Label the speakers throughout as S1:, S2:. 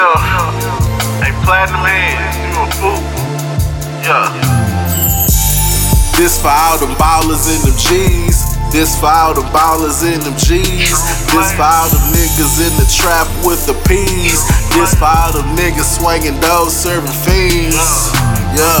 S1: Yeah. Platinum you a fool. Yeah.
S2: This for all them ballers in them G's. This for all the ballers in them G's. This for all them niggas in the trap with the P's. This for all them niggas swinging those serving fiends. Yeah.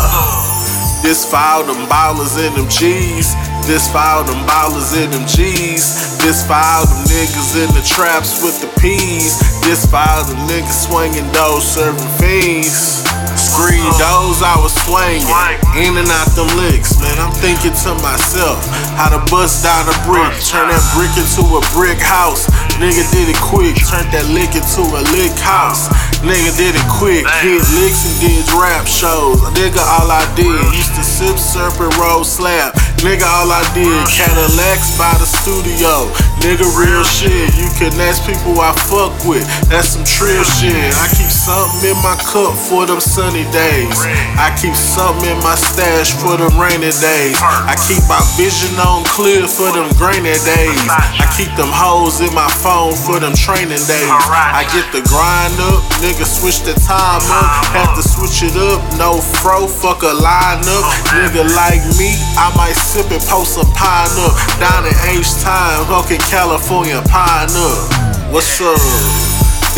S2: This for all them ballers in them G's. This for all them ballers in them G's. This all them niggas in the traps with the P's. This all them niggas swinging those serving fiends. Screen those I was swinging in and out them licks, man. I'm thinking to myself, how to bust down a brick, turn that brick into a brick house. Nigga did it quick, turned that lick into a lick house. Nigga did it quick, hit licks and did rap shows. Nigga, all I did, used to sip, serpent, roll, slap. Nigga, all I did, Cadillacs by the studio. Nigga, real shit. You can ask people I fuck with. That's some trill shit. I keep something in my cup for them sunny days. I keep something in my stash for them rainy days. I keep my vision on clear for them grainy days. I keep them hoes in my phone for them training days. I get the grind up, nigga, switch the time up. Had to switch it up, no fro, fuck a line up. Nigga like me, I might sip and post some pine up. Down in H time, fucking California pine up. What's up?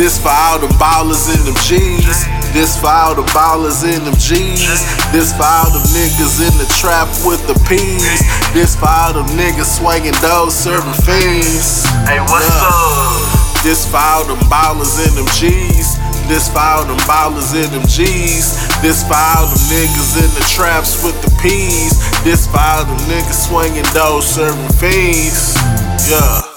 S2: This for all the ballers in them G's. This for all the ballers in them G's. This for all them niggas in the trap with the P's. This for all them niggas swinging those serving fiends.
S1: Hey, what's up?
S2: This for all them ballers in them G's. This all them ballers in them G's. This all them niggas in the traps with the P's. This all them niggas swinging those serving fiends. Yeah.